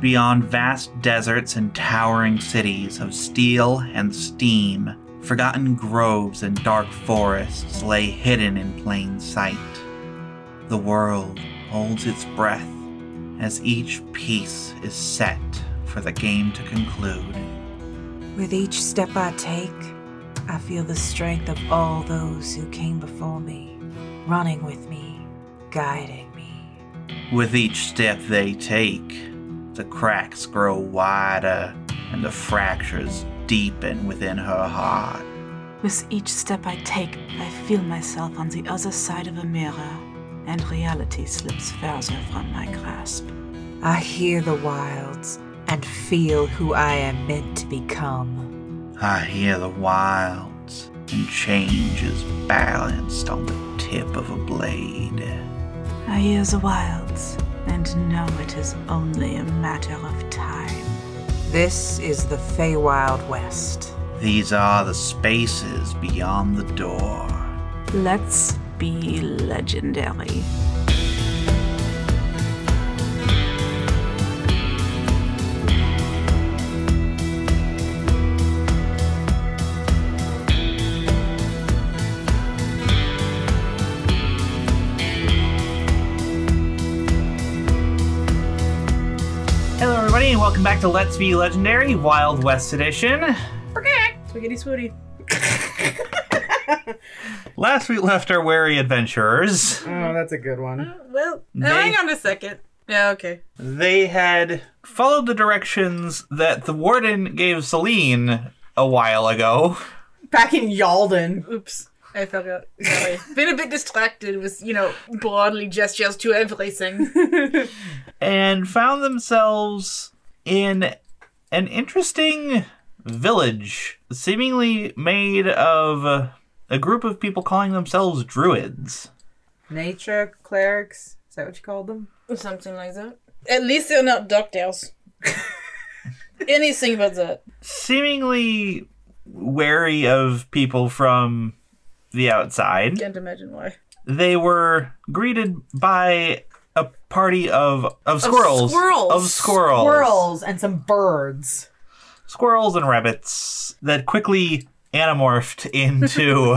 Beyond vast deserts and towering cities of steel and steam, forgotten groves and dark forests lay hidden in plain sight. The world holds its breath as each piece is set for the game to conclude. With each step I take, I feel the strength of all those who came before me, running with me, guiding me. With each step they take, the cracks grow wider and the fractures deepen within her heart. With each step I take, I feel myself on the other side of a mirror, and reality slips further from my grasp. I hear the wilds and feel who I am meant to become. I hear the wilds, and change is balanced on the tip of a blade. I hear the wilds, and know it is only a matter of time. This is the Feywild West. These are the spaces beyond the door. Let's be legendary. Welcome back to Let's Be Legendary Wild West Edition. Spaghetti swooty. Last we left our wary adventurers. Oh, that's a good one. Uh, well, oh, They- hang on a second. Yeah, okay. They had followed the directions that the warden gave Celine a while ago. Back in Yalden. Oops. I fell out. Sorry. Been a bit distracted with, you know, broadly gestures to everything. and found themselves in an interesting village, seemingly made of a group of people calling themselves druids. Nature clerics. Is that what you called them? Something like that. At least they're not doctors. Anything but that. Seemingly wary of people from the outside. Can't imagine why. They were greeted by a party of of squirrels. squirrels. Of squirrels. Squirrels and some birds. Squirrels and rabbits that quickly anamorphed into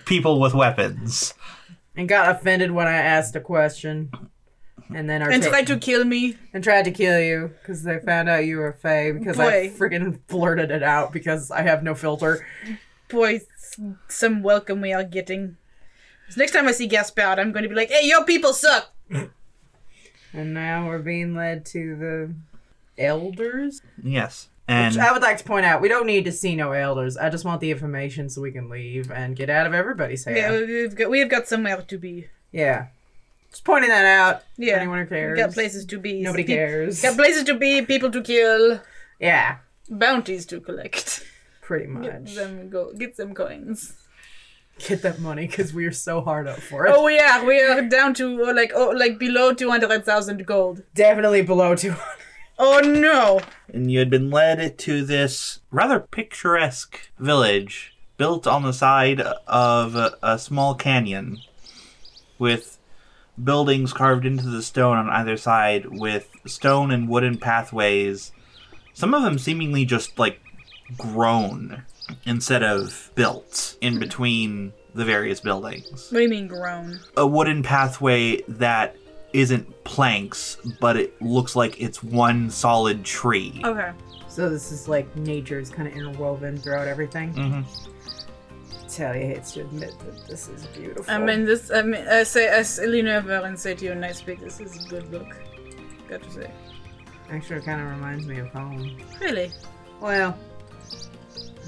people with weapons. And got offended when I asked a question. And then are And ta- tried to kill me. and tried to kill you because they found out you were a fae because I Boy. freaking blurted it out because I have no filter. Boy, some welcome we are getting. Next time I see Gaspard, I'm going to be like, hey, your people suck. And now we're being led to the elders. Yes. Which And I would like to point out, we don't need to see no elders. I just want the information so we can leave and get out of everybody's hair. Yeah, we've got, we've got somewhere to be. Yeah. Just pointing that out. Yeah. Anyone who cares. Got places to be. Nobody Pe- cares. Got places to be, people to kill, Yeah. bounties to collect. Pretty Get much. them go. Get some coins. Get that money because we are so hard up for it. Oh yeah, we are down to uh, like oh like below two hundred thousand gold. Definitely below 200. Oh no! and you had been led to this rather picturesque village built on the side of a, a small canyon with buildings carved into the stone on either side with stone and wooden pathways some of them seemingly just like grown instead of built in between the various buildings What do you mean grown? a wooden pathway that isn't planks but it looks like it's one solid tree Okay. So this is like nature's kind of interwoven throughout everything. Mhm. Tally hates to admit that this is beautiful. I mean this. I mean I say as lean over and say to you, in nice speak. This is a good look. Got to say. Actually, it kind of reminds me of home. Really? Well,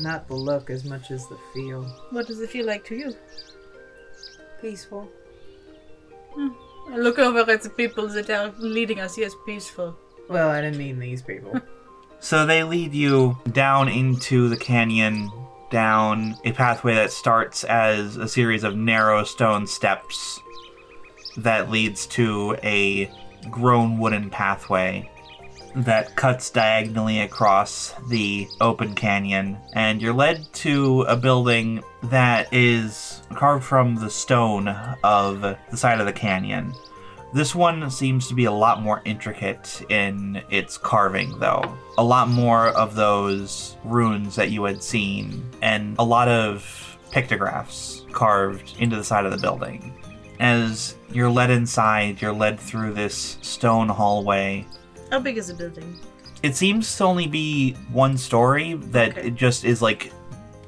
Not the look as much as the feel. What does it feel like to you? Peaceful. Hmm. I look over at the people that are leading us. Yes, peaceful. Well, I didn't mean these people. So they lead you down into the canyon, down a pathway that starts as a series of narrow stone steps that leads to a grown wooden pathway that cuts diagonally across the open canyon. And you're led to a building that is carved from the stone of the side of the canyon. This one seems to be a lot more intricate in its carving, though. A lot more of those runes that you had seen, and a lot of pictographs carved into the side of the building. As you're led inside, you're led through this stone hallway. How big is the building? It seems to only be one story that Okay. it just is like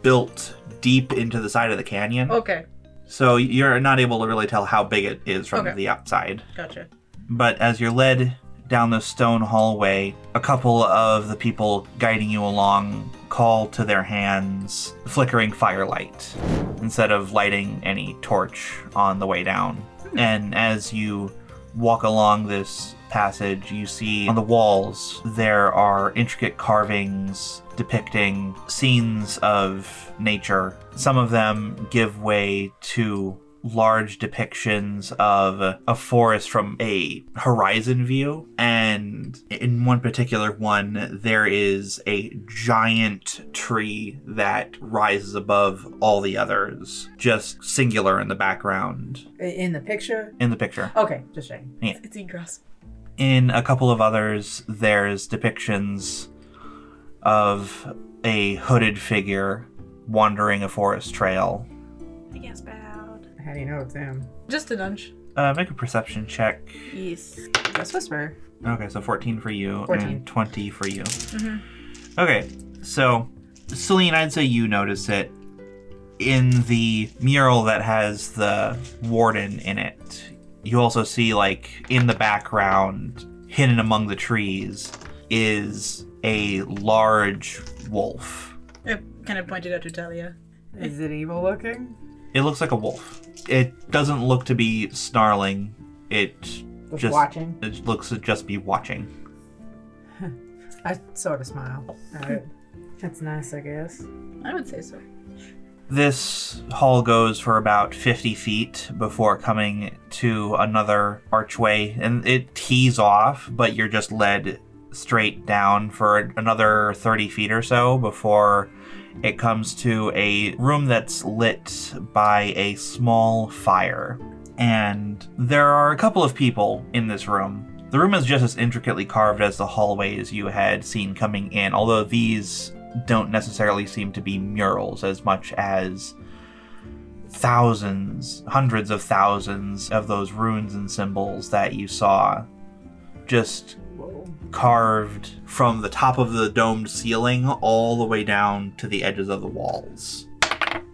built deep into the side of the canyon. Okay, So you're not able to really tell how big it is from Okay. the outside. gotcha. But as you're led down the stone hallway, a couple of the people guiding you along call to their hands flickering firelight instead of lighting any torch on the way down. Hmm. And as you walk along this passage, you see on the walls there are intricate carvings depicting scenes of nature. Some of them give way to large depictions of a forest from a horizon view. And in one particular one, there is a giant tree that rises above all the others, just singular in the background In the picture? in the picture. Okay, just checking. It's egress. In a couple of others, there's depictions of a hooded figure wandering a forest trail. I guess bad. How do you know it's him? Just a nudge. Uh, make a perception check. Yes. That's Whisper. Okay, so 14 for you 14. and 20 for you. Okay, so Celine, I'd say you notice it in the mural that has the warden in it. You also see, like, in the background, hidden among the trees, is a large wolf. I kind of pointed out to Talia. Is it evil looking? It looks like a wolf. It doesn't look to be snarling. It Just, just watching. It looks to just be watching. I sort of smile. Alright. That's nice, I guess. I would say so. This hall goes for about 50 feet before coming to another archway, and it tees off, but you're just led straight down for another 30 feet or so before it comes to a room that's lit by a small fire. And there are a couple of people in this room. The room is just as intricately carved as the hallways you had seen coming in, although these don't necessarily seem to be murals as much as thousands, hundreds of thousands of those runes and symbols that you saw just carved from the top of the domed ceiling all the way down to the edges of the walls.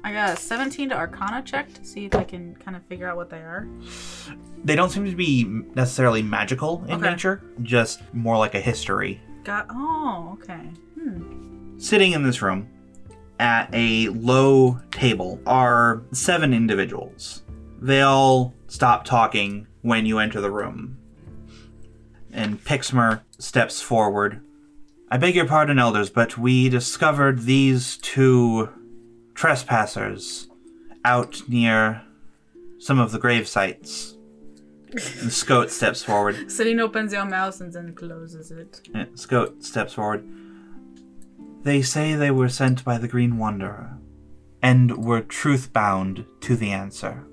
I got a 17 to Arcana check to see if I can kind of figure out what they are. They don't seem to be necessarily magical in Okay. nature, just more like a history. Got. Oh, okay. Hmm. Sitting in this room at a low table are seven individuals. They all stop talking when you enter the room. And Pixmer steps forward. I beg your pardon, elders, but we discovered these two trespassers out near some of the grave sites. And Scout steps forward. Celine opens your mouth and then closes it. Scout steps forward. They say they were sent by the Green Wanderer, and were truth bound to the answer.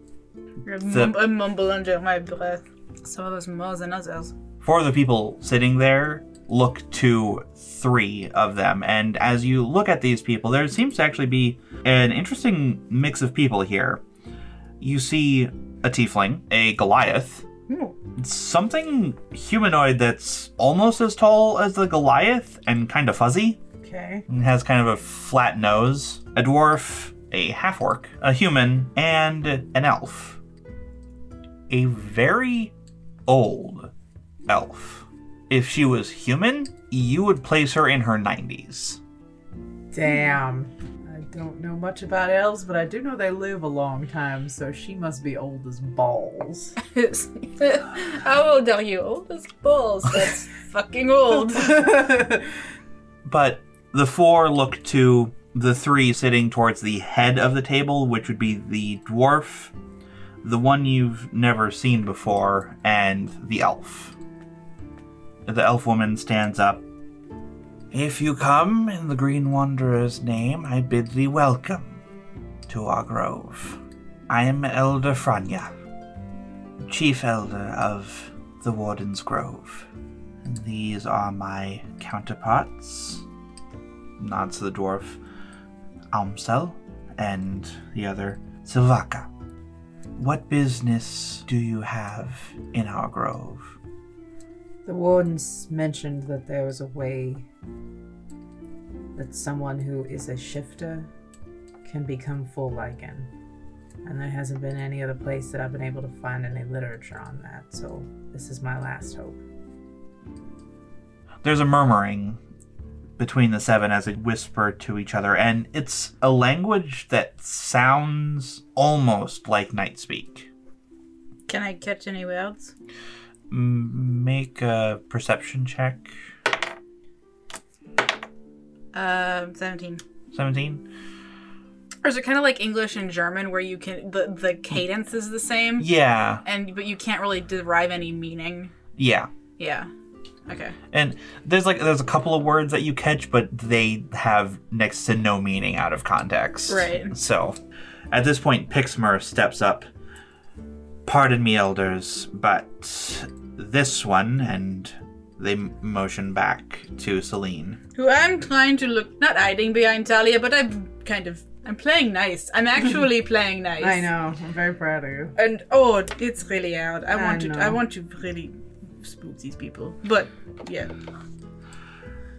I The- I mumble under my breath. Some of us more than others. Four of the people sitting there look to three of them, and as you look at these people, there seems to actually be an interesting mix of people here. You see a tiefling, a Goliath, something humanoid that's almost as tall as the Goliath and kind of fuzzy. Okay. and has kind of a flat nose, a dwarf, a half orc, a human, and an elf. A very old elf. If she was human, you would place her in her 90s. Damn. I don't know much about elves, but I do know they live a long time, so she must be old as balls. How old are you? Old as balls. That's fucking old. But the four look to the three sitting towards the head of the table, which would be the dwarf, the one you've never seen before, and the elf. The elf woman stands up. If you come in the Green Wanderer's name, I bid thee welcome to our grove. I am Elder Franya, chief elder of the Warden's Grove. And these are my counterparts. Nods to the dwarf. Almsel and the other Silvaka. What business do you have in our grove? The wardens mentioned that there was a way that someone who is a shifter can become full Lycan. And there hasn't been any other place that I've been able to find any literature on that, so this is my last hope. There's a murmuring between the seven as they whisper to each other, and it's a language that sounds almost like night speak. Can I catch any words? M- make a perception check. Um, 17. 17? Or is it kind of like English and German where you can, the, the cadence is the same? Yeah. And, but you can't really derive any meaning? Yeah. Yeah. Okay. And there's like there's a couple of words that you catch, but they have next to no meaning out of context. Right. So, at this point, Pixmer steps up. Pardon me, elders, but this one, and they motion back to Celine. Who I'm trying to look, not hiding behind Talia, but I'm kind of, I'm playing nice. I'm actually playing nice. I know. I'm very proud of you. And oh, it's really out. I I want to. I want to really spook these people. But yeah,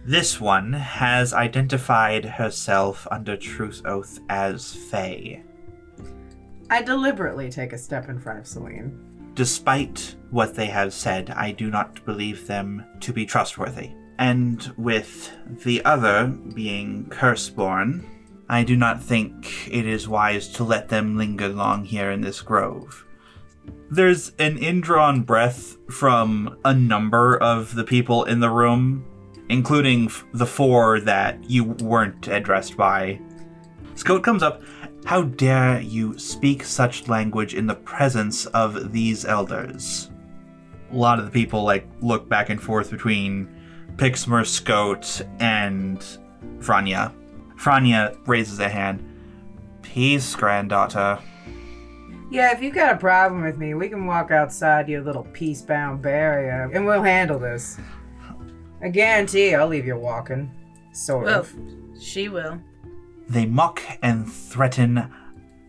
This one has identified herself under truth oath as fae. I deliberately take a step in front of Celine. Despite what they have said, I do not believe them to be trustworthy. And with the other being Curseborn, I do not think it is wise to let them linger long here in this grove. There's an indrawn breath from a number of the people in the room, including f- the four that you weren't addressed by. Scout comes up. How dare you speak such language in the presence of these elders? A lot of the people like look back and forth between Pixmer, Scout, and Franya. Franya raises a hand. Peace, granddaughter. Yeah, if you got a problem with me, we can walk outside your little peace-bound barrier, and we'll handle this. I guarantee I'll leave you walking. Sort well, of. she will. They mock and threaten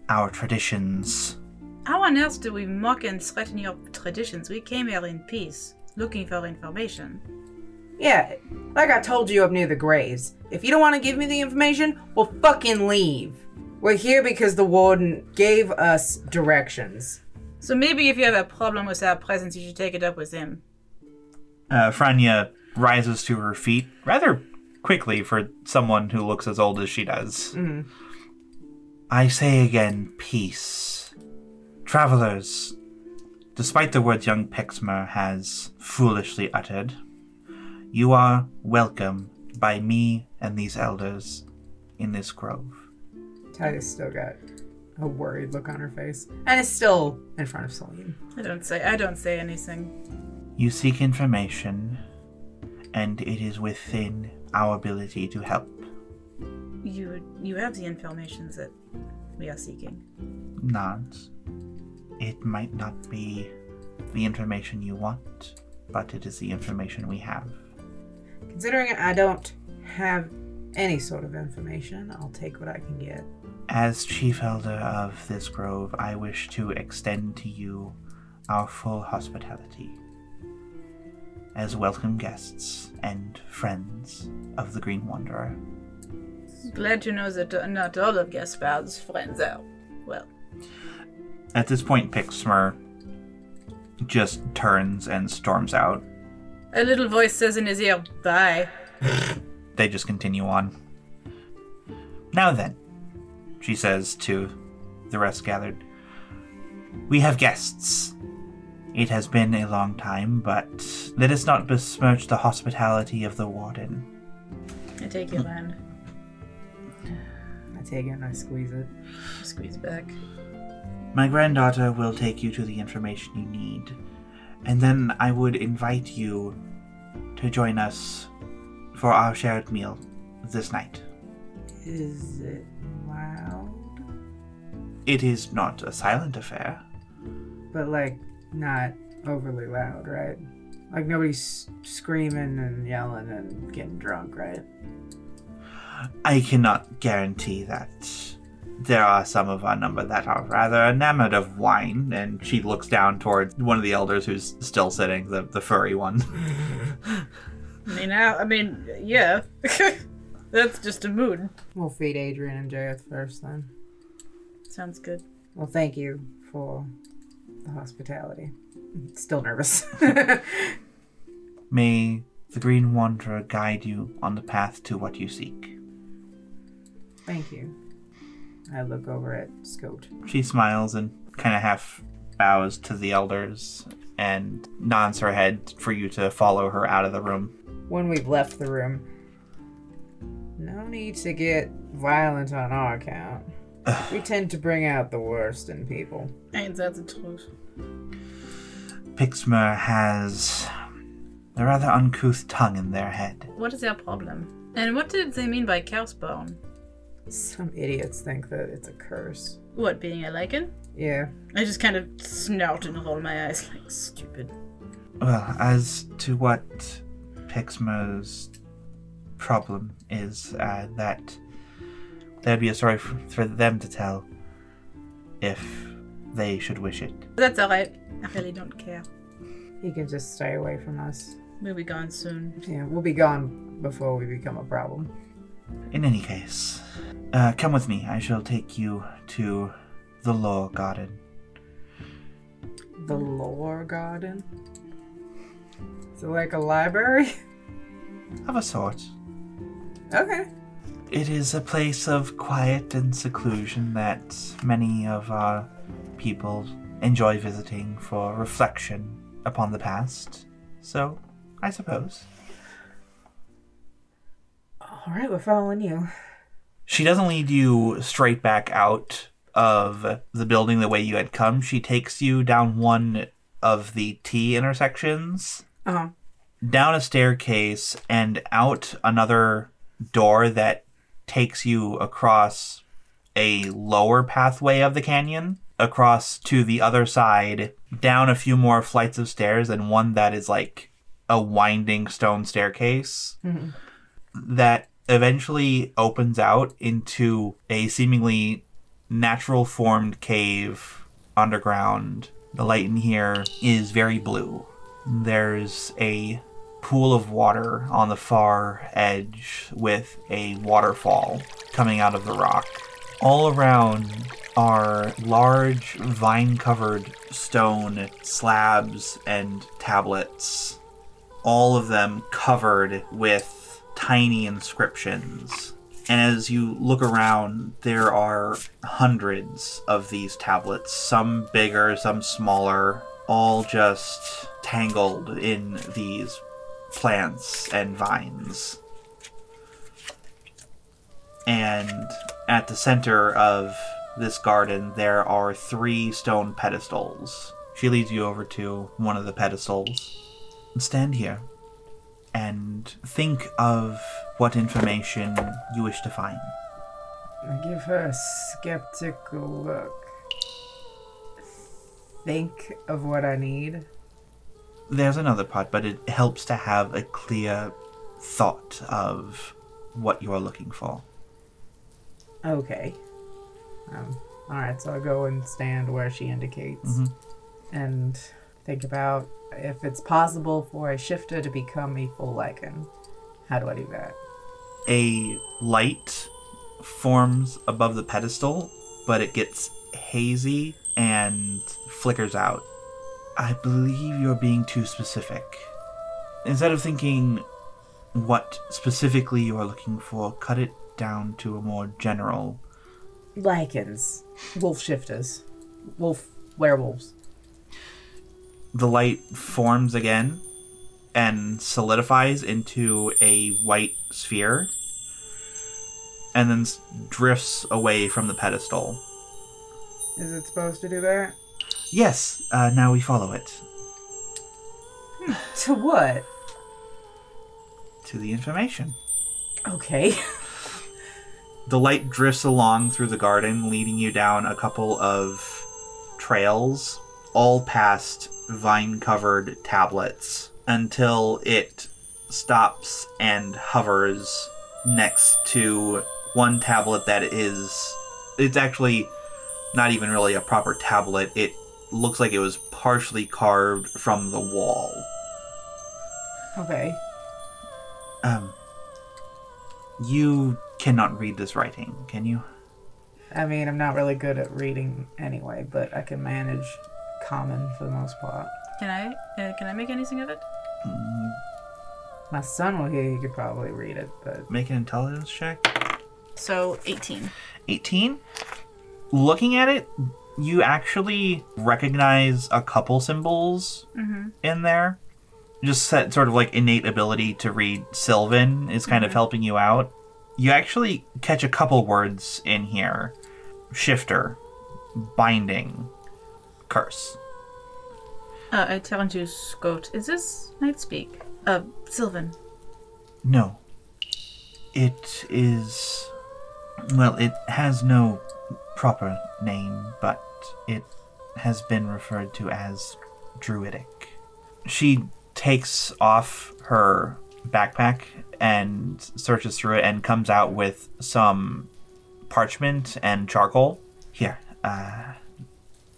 our traditions. How on earth do we mock and threaten your traditions? We came here in peace, looking for information. Yeah, like I told you up near the graves. If you don't want to give me the information, well, fucking leave. We're here because the warden gave us directions. So maybe if you have a problem with our presence, you should take it up with him. Uh, Franya rises to her feet rather quickly for someone who looks as old as she does. I say again, peace. Travelers, despite the words young Pixmer has foolishly uttered, you are welcome by me and these elders in this grove. Talia's still got a worried look on her face, and is still in front of Celine. I don't say. I don't say anything. You seek information, and it is within our ability to help. You you have the information that we are seeking. nods. It might not be the information you want, but it is the information we have. Considering I don't have any sort of information, I'll take what I can get. As Chief Elder of this grove, I wish to extend to you our full hospitality. As welcome guests and friends of the Green Wanderer. Glad to know that not all of Gaspard's friends are well. At this point, Pixmer just turns and storms out. A little voice says in his ear, "Bye." They just continue on. Now then, she says to the rest gathered, we have guests. It has been a long time, but let us not besmirch the hospitality of the warden. I take your hand. I take it and I squeeze it. Squeeze back. My granddaughter will take you to the information you need, and then I would invite you to join us for our shared meal this night. Is it loud? It is not a silent affair. But like not overly loud, right? Like nobody's screaming and yelling and getting drunk, right? I cannot guarantee that. There are some of our number that are rather enamored of wine, and she looks down towards one of the elders who's still sitting, the, the furry one. I mean, I, I mean, yeah. That's just a mood. We'll feed Adrian and Jareth first then. Sounds good. Well, thank you for the hospitality. Still nervous. May the Green Wanderer guide you on the path to what you seek. thank you. I look over at Scout. She smiles and kind of half bows to the elders and nods her head for you to follow her out of the room. When we've left the room, no need to get violent on our account. we tend to bring out the worst in people. Ain't that the truth? Pixmer has a rather uncouth tongue in their head. What is their problem? And what did they mean by Curseborn? Some idiots think that it's a curse. What, being a Lycan? Yeah. I just kind of snout and roll my eyes like stupid. Well, as to what Pixmer's problem is, uh, that there'd be a story for, for them to tell if they should wish it. That's alright. I really don't care. He can just stay away from us. We'll be gone soon. Yeah, we'll be gone before we become a problem. In any case, uh, come with me. I shall take you to the Lore Garden. The lore garden? Is it like a library? Of a sort. okay. It is a place of quiet and seclusion that many of our people enjoy visiting for reflection upon the past. So, I suppose. All right, we're following you. She doesn't lead you straight back out of the building the way you had come. She takes you down one of the T intersections, Uh huh. down a staircase, and out another door that takes you across a lower pathway of the canyon, across to the other side, down a few more flights of stairs, and one that is like a winding stone staircase mm-hmm. that eventually opens out into a seemingly natural formed cave underground. The light in here is very blue. There's a pool of water on the far edge with a waterfall coming out of the rock. All around are large vine covered stone slabs and tablets all of them covered with tiny inscriptions. And as you look around, there are hundreds of these tablets, some bigger, some smaller, all just tangled in these plants and vines. And at the center of this garden, there are three stone pedestals. She leads you over to one of the pedestals stand here and think of what information you wish to find. I give her a skeptical look. Think of what I need. There's another part, but it helps to have a clear thought of what you're looking for. Okay. Um, Alright, so I'll go and stand where she indicates. Mhm. And think about if it's possible for a shifter to become a full Lycan. How do I do that? A light forms above the pedestal, but it gets hazy and flickers out. I believe you're being too specific. Instead of thinking what specifically you are looking for, cut it down to a more general. Lycans. Wolf shifters. Wolf werewolves. The light forms again and solidifies into a white sphere and then drifts away from the pedestal. Is it supposed to do that? Yes, uh, now we follow it To what? to the information. Okay. The light drifts along through the garden, leading you down a couple of trails, all past vine covered tablets, until it stops and hovers next to one tablet that is. It's actually not even really a proper tablet. It looks like it was partially carved from the wall. Okay. Um. You cannot read this writing, can you? I mean, I'm not really good at reading anyway, but I can manage common for the most part. Can I? Uh, can I make anything of it? My son will hear you could probably read it, but Make an intelligence check. So 18. 18 looking at it you actually recognize a couple symbols in there. Just set sort of like innate ability to read. Sylvan is kind of helping you out. You actually catch a couple words in here. Shifter. Binding. Curse. Uh, I turn to Scout. Is this Night Speak? Uh, Sylvan. no. It is well it has no proper name but it has been referred to as druidic she takes off her backpack and searches through it and comes out with some parchment and charcoal here uh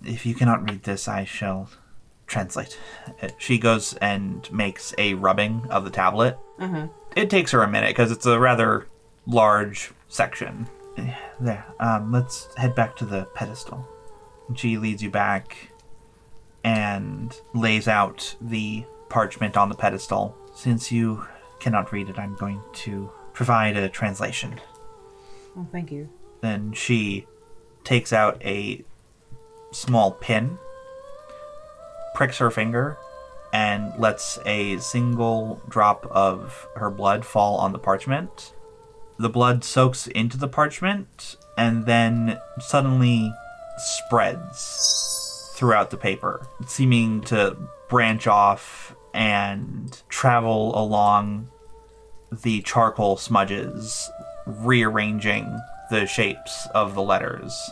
if you cannot read this i shall translate she goes and makes a rubbing of the tablet it takes her a minute because it's a rather large section. There. Um, let's head back to the pedestal. She leads you back and lays out the parchment on the pedestal. Since you cannot read it, I'm going to provide a translation. oh, thank you. Then she takes out a small pin, pricks her finger, and lets a single drop of her blood fall on the parchment. The blood soaks into the parchment and then suddenly spreads throughout the paper, seeming to branch off and travel along the charcoal smudges, rearranging the shapes of the letters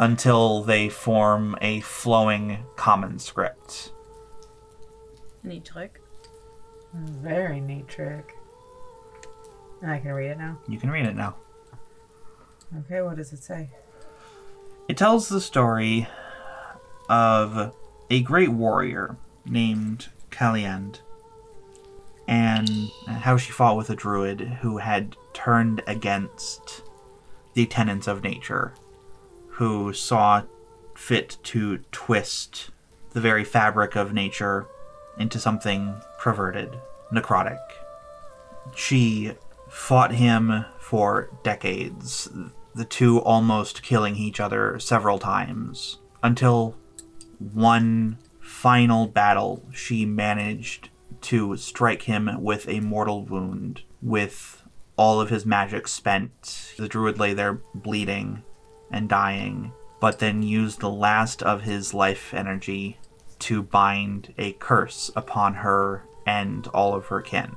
until they form a flowing common script. Neat trick. Very neat trick. I can read it now. You can read it now. Okay, what does it say? It tells the story of a great warrior named Calliand and how she fought with a druid who had turned against the tenets of nature, who saw fit to twist the very fabric of nature into something perverted, necrotic. She fought him for decades, the two almost killing each other several times, until one final battle she managed to strike him with a mortal wound with all of his magic spent. The druid lay there bleeding and dying, but then used the last of his life energy to bind a curse upon her and all of her kin.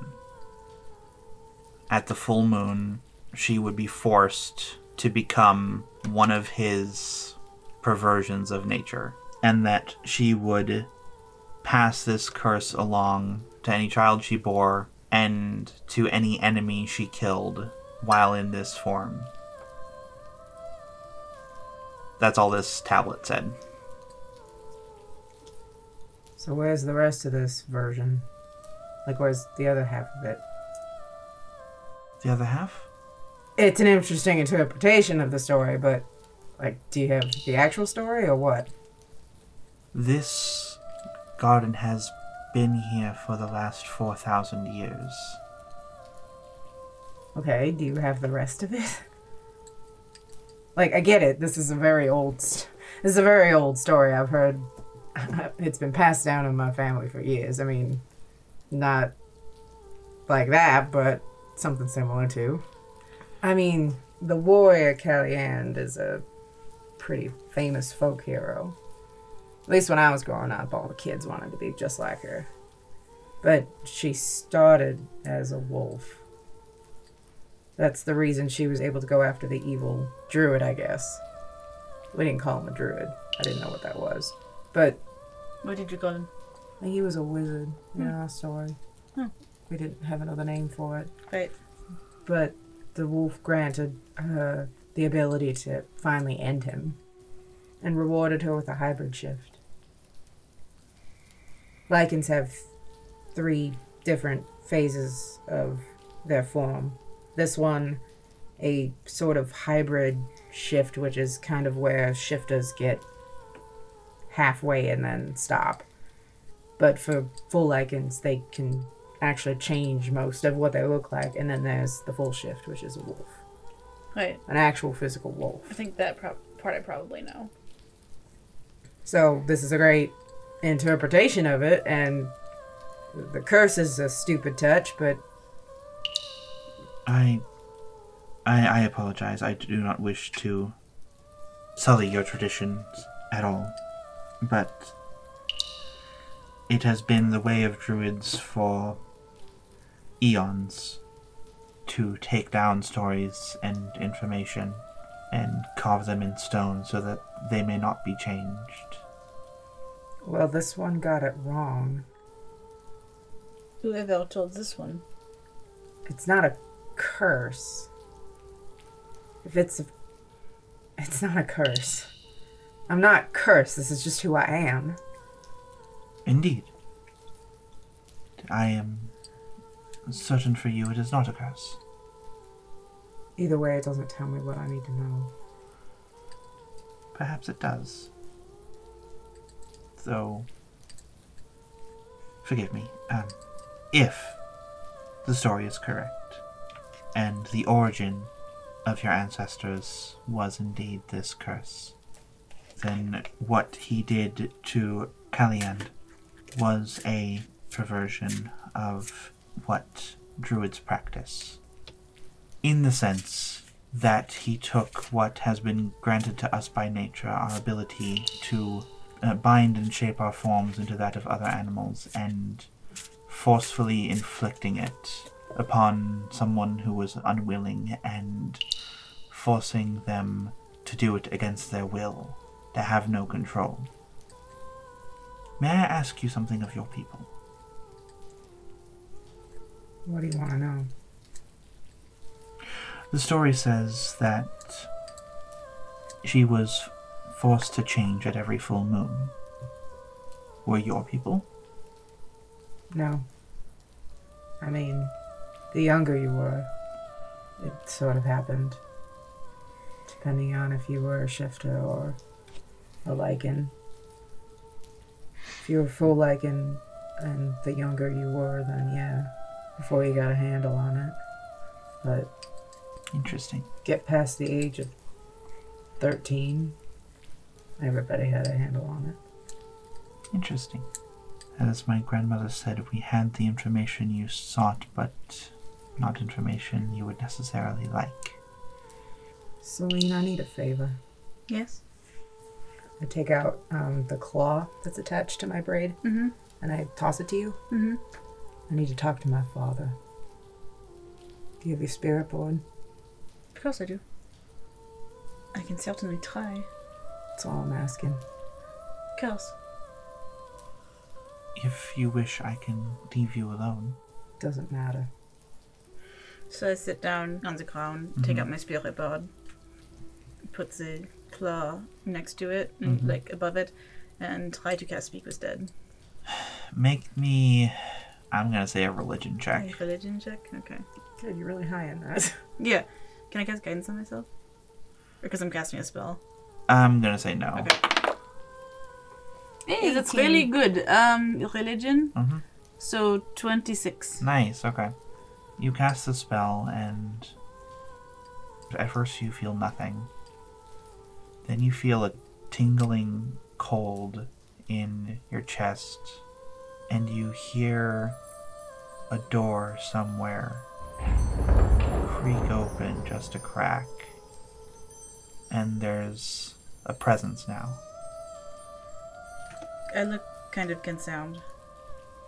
At the full moon, she would be forced to become one of his perversions of nature, and that she would pass this curse along to any child she bore and to any enemy she killed while in this form. That's all this tablet said. So where's the rest of this version? Like, where's the other half of it? The other half? It's an interesting interpretation of the story, but like, do you have the actual story or what? This garden has been here for the last 4,000 years. Okay, do you have the rest of it? Like, I get it. This is a very old. St- this is a very old story. I've heard. It's been passed down in my family for years. I mean, not like that, but something similar to. I mean, the warrior Calliand is a pretty famous folk hero. At least when I was growing up, all the kids wanted to be just like her. But she started as a wolf. That's the reason she was able to go after the evil druid, I guess. We didn't call him a druid. I didn't know what that was. But What did you call him? he was a wizard in our story. Hmm. We didn't have another name for it. Right. But the wolf granted her the ability to finally end him and rewarded her with a hybrid shift. Lycans have three different phases of their form. This one, a sort of hybrid shift, which is kind of where shifters get halfway and then stop. But for full Lycans, they can actually change most of what they look like. And then there's the full shift, which is a wolf, Right. an actual physical wolf. I think that pro- part I probably know. So this is a great interpretation of it, and the curse is a stupid touch, but I, I, I apologize. I do not wish to sully your traditions at all, but it has been the way of druids for eons to take down stories and information and carve them in stone so that they may not be changed. well, this one got it wrong. Whoever told this one? It's not a curse. If it's a, it's not a curse. I'm not cursed. This is just who I am. Indeed. I am certain for you it is not a curse. Either way, it doesn't tell me what I need to know. Perhaps it does. Though, forgive me, um, if the story is correct, and the origin of your ancestors was indeed this curse, then what he did to Calliand was a perversion of what druids practice. In the sense that he took what has been granted to us by nature, our ability to uh, bind and shape our forms into that of other animals, and forcefully inflicting it upon someone who was unwilling and forcing them to do it against their will, to have no control. May I ask you something of your people? What do you want to know? The story says that she was forced to change at every full moon. Were your people? No. I mean, the younger you were, it sort of happened. Depending on if you were a shifter or a Lycan. If you were full Lycan and the younger you were, then yeah, before you got a handle on it. But Interesting. get past the age of 13, everybody had a handle on it. Interesting. As my grandmother said, we had the information you sought, but not information you would necessarily like. Celine, I need a favor. Yes. I take out um, the claw that's attached to my braid Mm-hmm. and I toss it to you. Mm-hmm. I need to talk to my father. Do you have your spirit board? Of course I do. I can certainly try. That's all I'm asking. Of course. If you wish, I can leave you alone. Doesn't matter. So I sit down on the ground, take mm-hmm. out my spirit board, put the claw next to it, and, like above it, and try to cast Speak with Dead. Make me. I'm gonna say a religion check. A religion check? Okay. Good, you're really high in that. Yeah. Can I cast guidance on myself? Because I'm casting a spell. I'm gonna say no. Okay. Hey, that's really good. Um, religion. Mhm. So twenty-six. Nice, okay. you cast the spell, and at first you feel nothing. Then you feel a tingling cold in your chest, and you hear a door somewhere creak open just a crack. And there's a presence now. I look kind of concerned.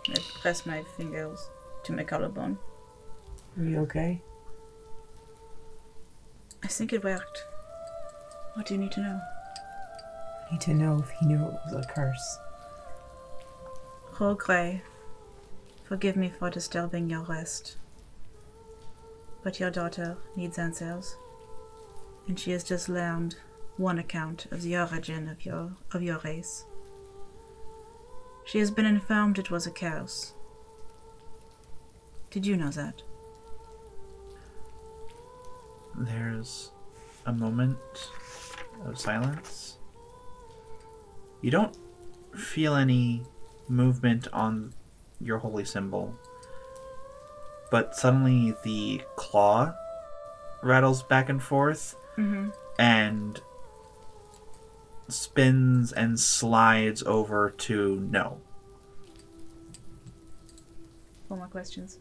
I press my fingers to my collarbone. Are you okay? I think it worked. What do you need to know? I need to know if he knew it was a curse. Rogre, forgive me for disturbing your rest. But your daughter needs answers. And she has just learned one account of the origin of your of your race. She has been informed it was a curse. Did you know that? There's a moment of silence. You don't feel any movement on your holy symbol, but suddenly the claw rattles back and forth Mm-hmm. and spins and slides over to no. Four more questions.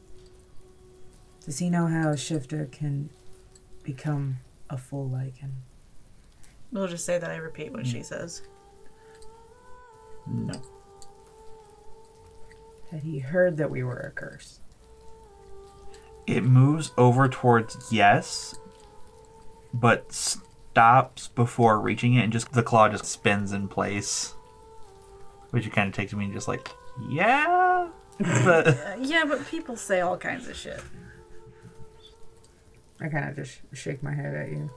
Does he know how a shifter can become a full Lycan? We'll just say that I repeat what she says. No. Had he heard that we were a curse? It moves over towards yes, but stops before reaching it, and just the claw just spins in place, which it kind of takes me and just like, yeah, but yeah, but people say all kinds of shit. I kind of just shake my head at you.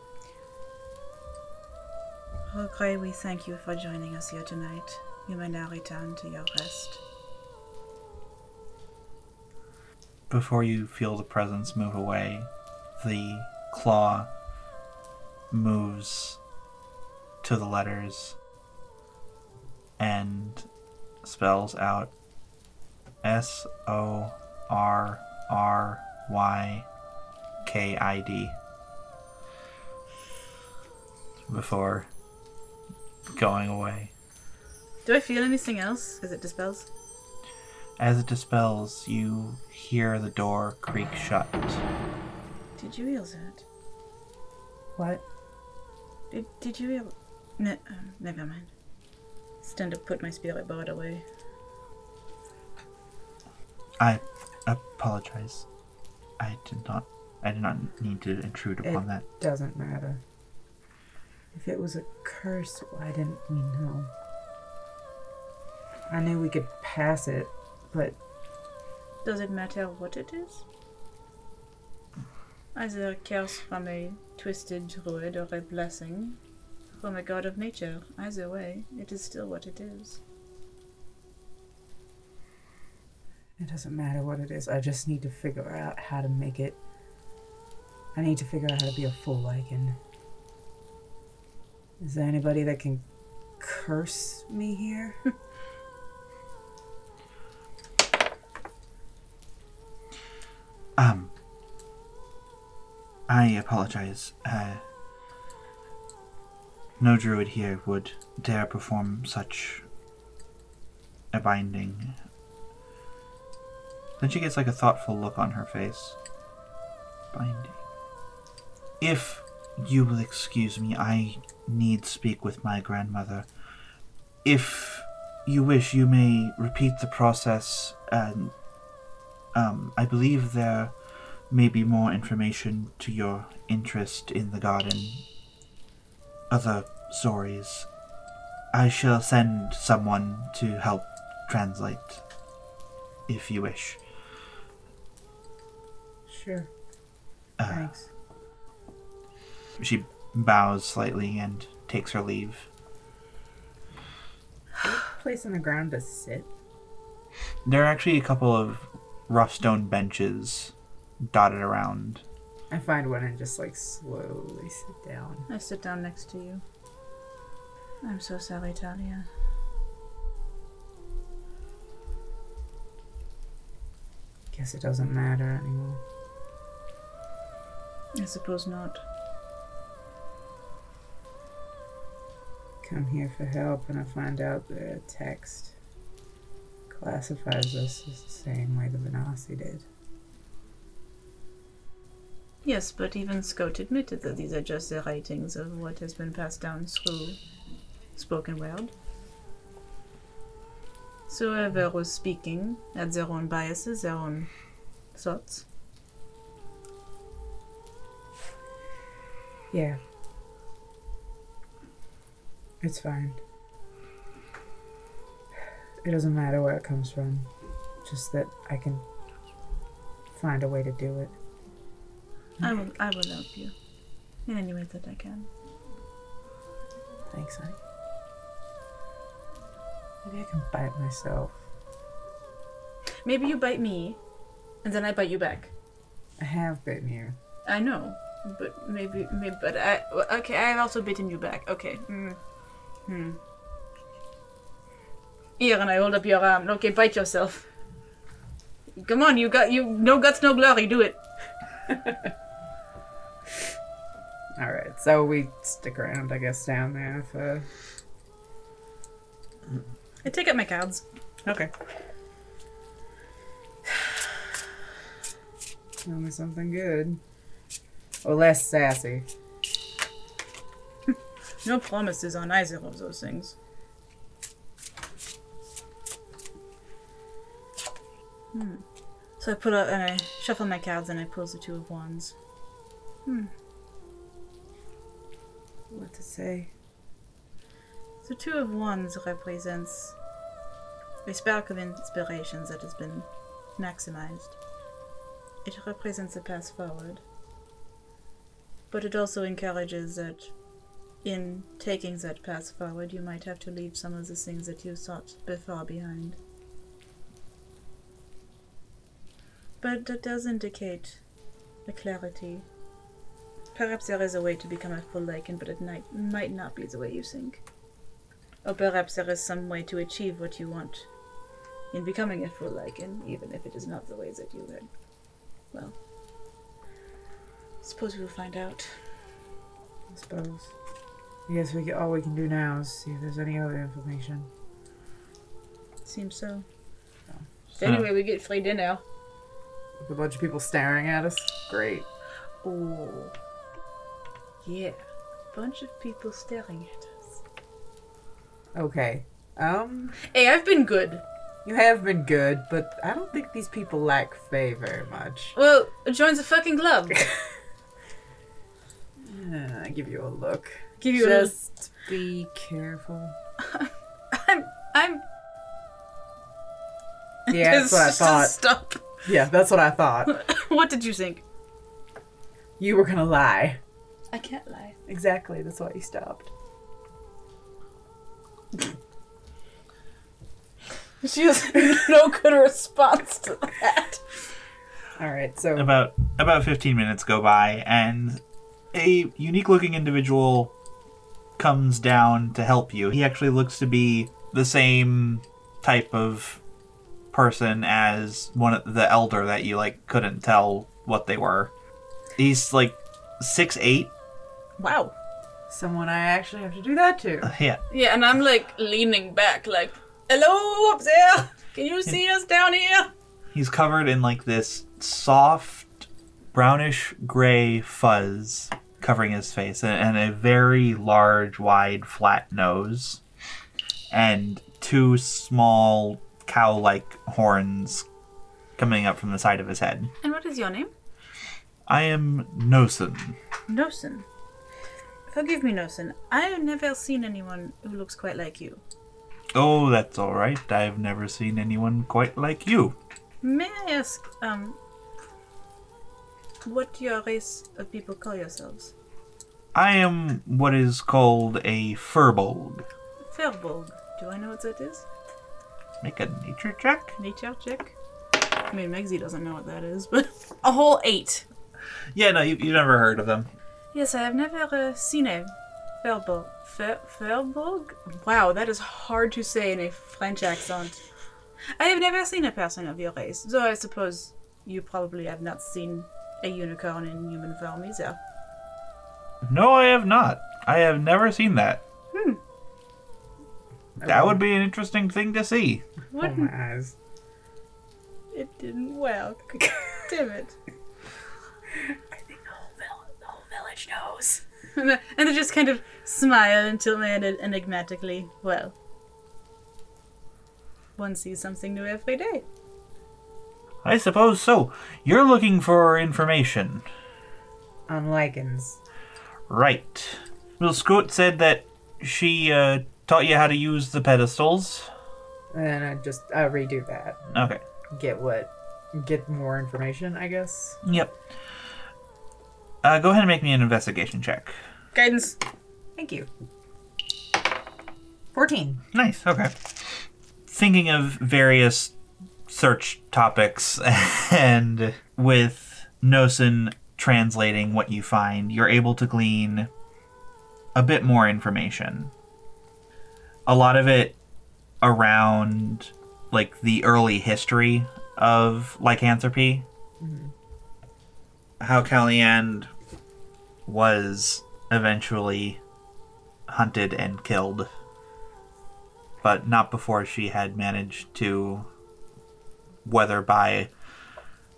Rogre, we thank you for joining us here tonight. You may now return to your rest. Before you feel the presence move away, the claw moves to the letters and spells out S O R R Y K I D before going away. Do I feel anything else as it dispels? As it dispels, you hear the door creak shut. Did you hear that? What? Did, did you hear? Ne- uh, never mind. Stand up, put my spirit board away. I apologize. I did not. I did not need to intrude upon that. It that. doesn't matter. If it was a curse, why didn't we know? I knew we could pass it, but Does it matter what it is? Either a curse from a twisted druid or a blessing from a god of nature. Either way, it is still what it is. it doesn't matter what it is. I just need to figure out how to make it. I need to figure out how to be a full Lycan. Is there anybody that can curse me here? Um. I apologize. Uh. No druid here would dare perform such a binding. Then she gets like a thoughtful look on her face. Binding. If you will excuse me, I need speak with my grandmother. If you wish, you may repeat the process and um, I believe there may be more information to your interest in the garden. Other stories. I shall send someone to help translate, if you wish. Sure. Uh, Thanks. she bows slightly and takes her leave. Place on the ground to sit. There are actually a couple of rough stone benches dotted around. I find one and just like slowly sit down. I sit down next to you. I'm so sorry, Talia. Guess it doesn't matter anymore. I suppose not. Come here for help, and I find out the text classifies us as the same way the Venasi did. Yes, but even Scout admitted that these are just the writings of what has been passed down through spoken word. So whoever was speaking had their own biases, their own thoughts. Yeah. It's fine. It doesn't matter where it comes from. Just that I can find a way to do it. I will I will help you. In any way that I can. Thanks, honey. Maybe I can bite myself. Maybe you bite me, and then I bite you back. I have bitten you. I know, but maybe, maybe, but I okay. I've also bitten you back. Okay. Mm. Hmm. Here, and I hold up your arm. Okay, bite yourself. Come on, you got you. No guts, no glory. Do it. Alright, so we stick around, I guess, down there for. I take up my cards. Okay. Tell me something good. Or less sassy. No promises on either of those things. Hmm. So I put out and I shuffle my cards and I pull the two of wands. What to say? The two of wands represents a spark of inspiration that has been maximized. It represents a path forward. But it also encourages that in taking that path forward, you might have to leave some of the things that you thought before behind. But that does indicate a clarity. Perhaps there is a way to become a full Lycan, but it might, might not be the way you think. Or perhaps there is some way to achieve what you want in becoming a full Lycan, even if it is not the way that you had. Well, suppose we'll find out. I suppose. I guess we can, all we can do now is see if there's any other information. Seems so. Oh. So- Anyway, we get free dinner. With a bunch of people staring at us. Great. Oh. Yeah. Bunch of people staring at us. Okay. Um, Hey, I've been good. you have been good, but I don't think these people lack fae very much. Well, join the fucking club. I give you a look. Give you a Just be careful. I'm. I'm. Yeah, that's what I thought. Stop. Yeah, that's what I thought. what did you think? You were gonna lie. I can't lie. Exactly, that's why you stopped. She has no good response to that. Alright, so about about 15 minutes go by and a unique looking individual comes down to help you he actually looks to be the same type of person as one of the elder that you like couldn't tell what they were he's like six eight Wow. someone I actually have to do that to. yeah Yeah, and I'm like leaning back, like, hello up there. Can you see us down here? he's covered in like this soft brownish gray fuzz covering his face and, and a very large wide flat nose and two small cow-like horns coming up from the side of his head And what is your name? i am nosen Nosen. Forgive me, Nosen. I have never seen anyone who looks quite like you. oh that's all right i've never seen anyone quite like you May I ask, um, what your race of people call yourselves? i am what is called a firbolg Fairbolg. Do I know what that is? Make a nature check Nature check? I mean, Megsy doesn't know what that is, but a whole eight. yeah no you, you've never heard of them Yes, I have never uh, seen a Fairbolg? Wow, that is hard to say in a French accent. I have never seen a person of your race, though I suppose you probably have not seen a unicorn in human form either. No, I have not. I have never seen that. Hmm. That would be an interesting thing to see. Oh my eyes. It didn't work. Damn it. I think the whole, vill- the whole village knows. and they just kind of smile until they ended enigmatically. Well, one sees something new every day. I suppose so. You're looking for information. On Lycans. Right. Well, Scout said that she uh, taught you how to use the pedestals. And I just I redo that. Okay. Get what? Get more information, I guess. Yep. Uh, go ahead and make me an investigation check. Guidance. Thank you. 14. Nice. Okay. Thinking of various search topics and with Nosen translating what you find, you're able to glean a bit more information. A lot of it around like the early history of lycanthropy. Mm-hmm. How Calliand was eventually hunted and killed but not before she had managed to, whether by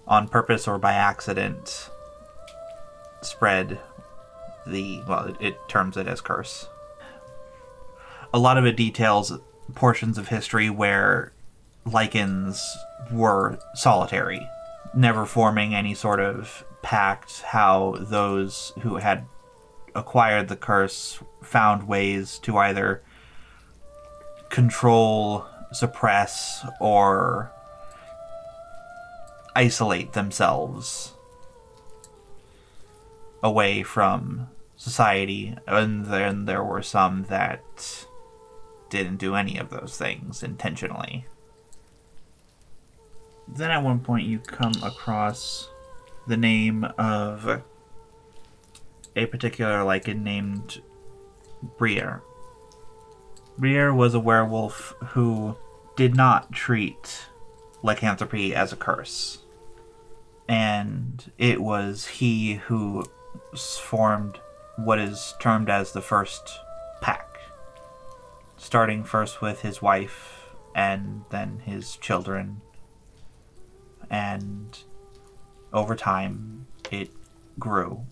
on purpose or by accident, spread the well, it, it terms it as curse. A lot of it details portions of history where Lycans were solitary, never forming any sort of pact. How those who had acquired the curse found ways to either control, suppress, or isolate themselves away from society. And then there were some that didn't do any of those things intentionally. Then at one point you come across the name of a particular Lycan named Briere. Briere was a werewolf who did not treat lycanthropy as a curse. And it was he who formed what is termed as the first. Starting first with his wife and then his children. And over time, it grew.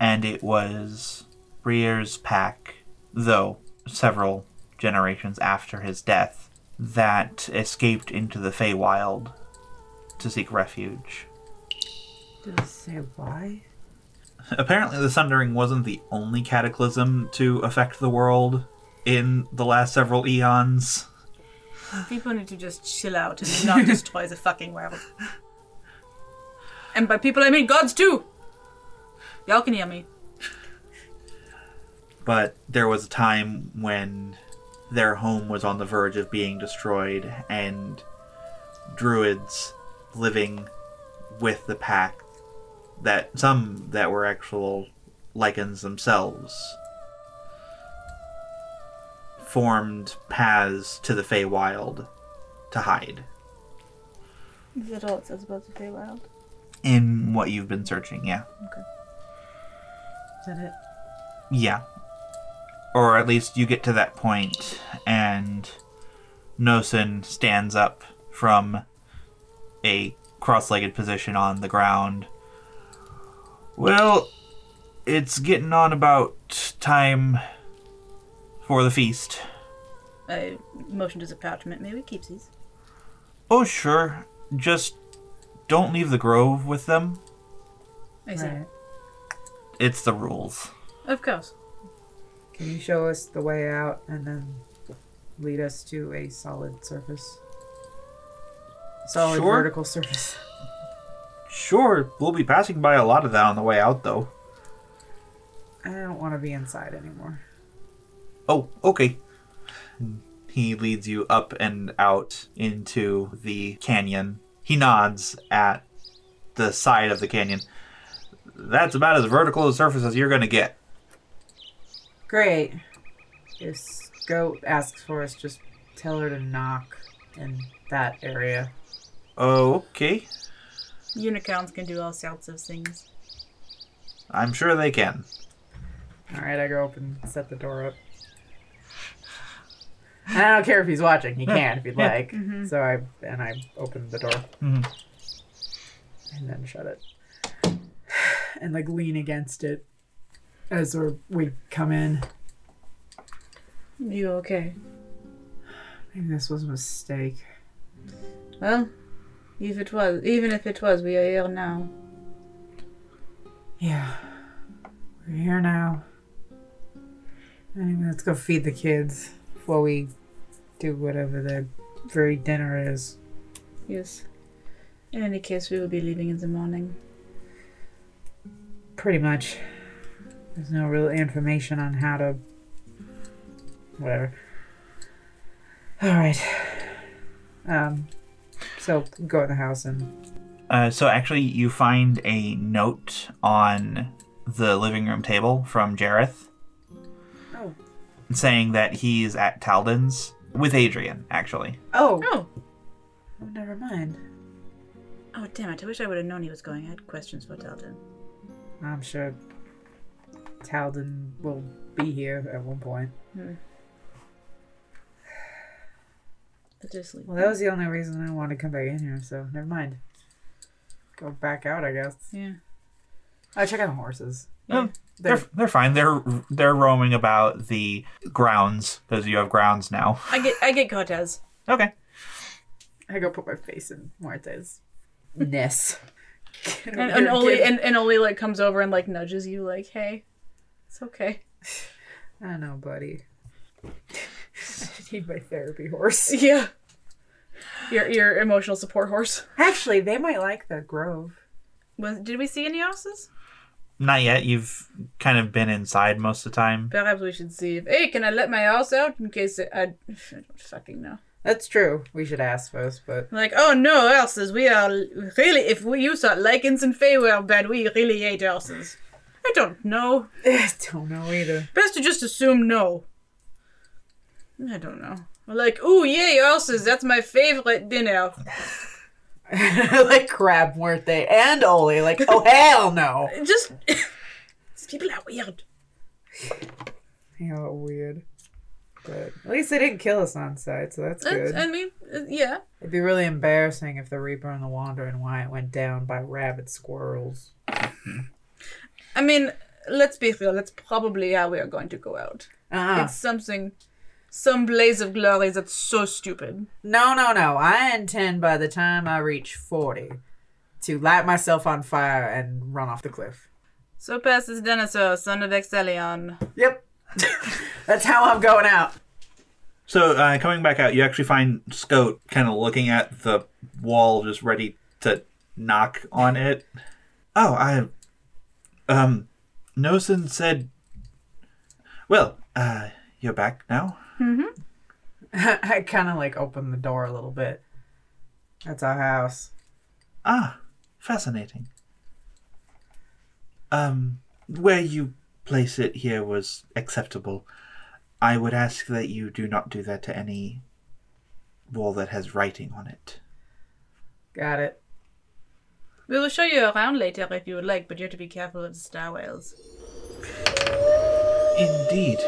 And it was Briere's pack, though several generations after his death, that escaped into the Feywild to seek refuge. Did it say why? Apparently, the Sundering wasn't the only cataclysm to affect the world in the last several eons. People need to just chill out and not destroy the fucking world. And by people, I mean gods too. Y'all can hear me. But there was a time when their home was on the verge of being destroyed, and druids living with the pack that some that were actual Lycans themselves formed paths to the Feywild to hide Is that all it says about the Feywild? in what you've been searching, yeah. Okay. Is that it? Yeah. Or at least you get to that point and Nosen stands up from a cross legged position on the ground. Well, it's getting on about time for the feast. I motioned as a parchment. Maybe keeps these. Oh, sure. Just don't leave the grove with them. I see. Right. It's the rules. Of course. Can you show us the way out and then lead us to a solid surface? Solid Sure. vertical surface. Sure, we'll be passing by a lot of that on the way out, though. I don't want to be inside anymore. Oh, okay. Hmm. He leads you up and out into the canyon. He nods at the side of the canyon. That's about as vertical a surface as you're going to get. Great. If Goat asks for us, just tell her to knock in that area. Okay. Unicorns can do all sorts of things. I'm sure they can. All right, I go up and set the door up. And I don't care if he's watching. He can if he'd like. So I and I open the door Mhm. and then shut it and like lean against it as we're, we come in. You okay? Maybe this was a mistake. Well, if it was, even if it was, we are here now. Yeah, we're here now. Anyway, let's go feed the kids before we do whatever their very dinner is. Yes. In any case, we will be leaving in the morning. Pretty much. There's no real information on how to. Whatever. Alright. Um, so go in the house and. Uh, so actually, you find a note on the living room table from Jareth Oh. saying that he's at Talden's with Adrian, actually. Oh! Oh! oh never mind. Oh, damn it. I wish I would have known he was going. I had questions for Talton. I'm sure Talden will be here at one point. But just leave. Well, that was the only reason I wanted to come back in here, so never mind. Go back out, I guess. Yeah. Oh, check out the horses. Um, They're- they're they're fine. They're they're roaming about the grounds because you have grounds now. I get I get Cortez. Okay. I go put my face in Muerte's ness. And, and Oli and, and Oli like comes over and like nudges you like, hey, it's okay. I don't know, buddy. I need my therapy horse. Yeah. Your your emotional support horse. Actually, they might like the grove. Was did we see any horses? Not yet. You've kind of been inside most of the time. Perhaps we should see if hey, can I let my horse out in case it, I, I don't fucking know. That's true. We should ask first, but Like, oh no, horses. We are really if we you saw Lycans and Feywild bad, we really hate horses. I don't know. I don't know either. Best to just assume no. I don't know. Like, ooh, yay, horses, that's my favorite dinner. like crab they? and Oli. Like, oh hell no. Just. These people are weird. Know, weird. But at least they didn't kill us on sight, so that's good. I mean, uh, yeah. It'd be really embarrassing if the Reaper and the Wanderer and Wyatt went down by rabid squirrels. I mean, let's be real, that's probably how we are going to go out. Uh-uh. It's something. Some blaze of glory that's so stupid. No, no, no. I intend by the time I reach 40 to light myself on fire and run off the cliff. So passes Dinosaur, son of Exelion. Yep. That's how I'm going out. So uh, coming back out, you actually find Scout kind of looking at the wall, just ready to knock on it. Oh, I, um, Nosen said. Well, uh, you're back now. I kind of like open the door a little bit. That's our house. Ah, fascinating. Um, where you place it here was acceptable. I would ask that you do not do that to any wall that has writing on it. Got it. We will show you around later if you would like, but you have to be careful of the star whales. Indeed.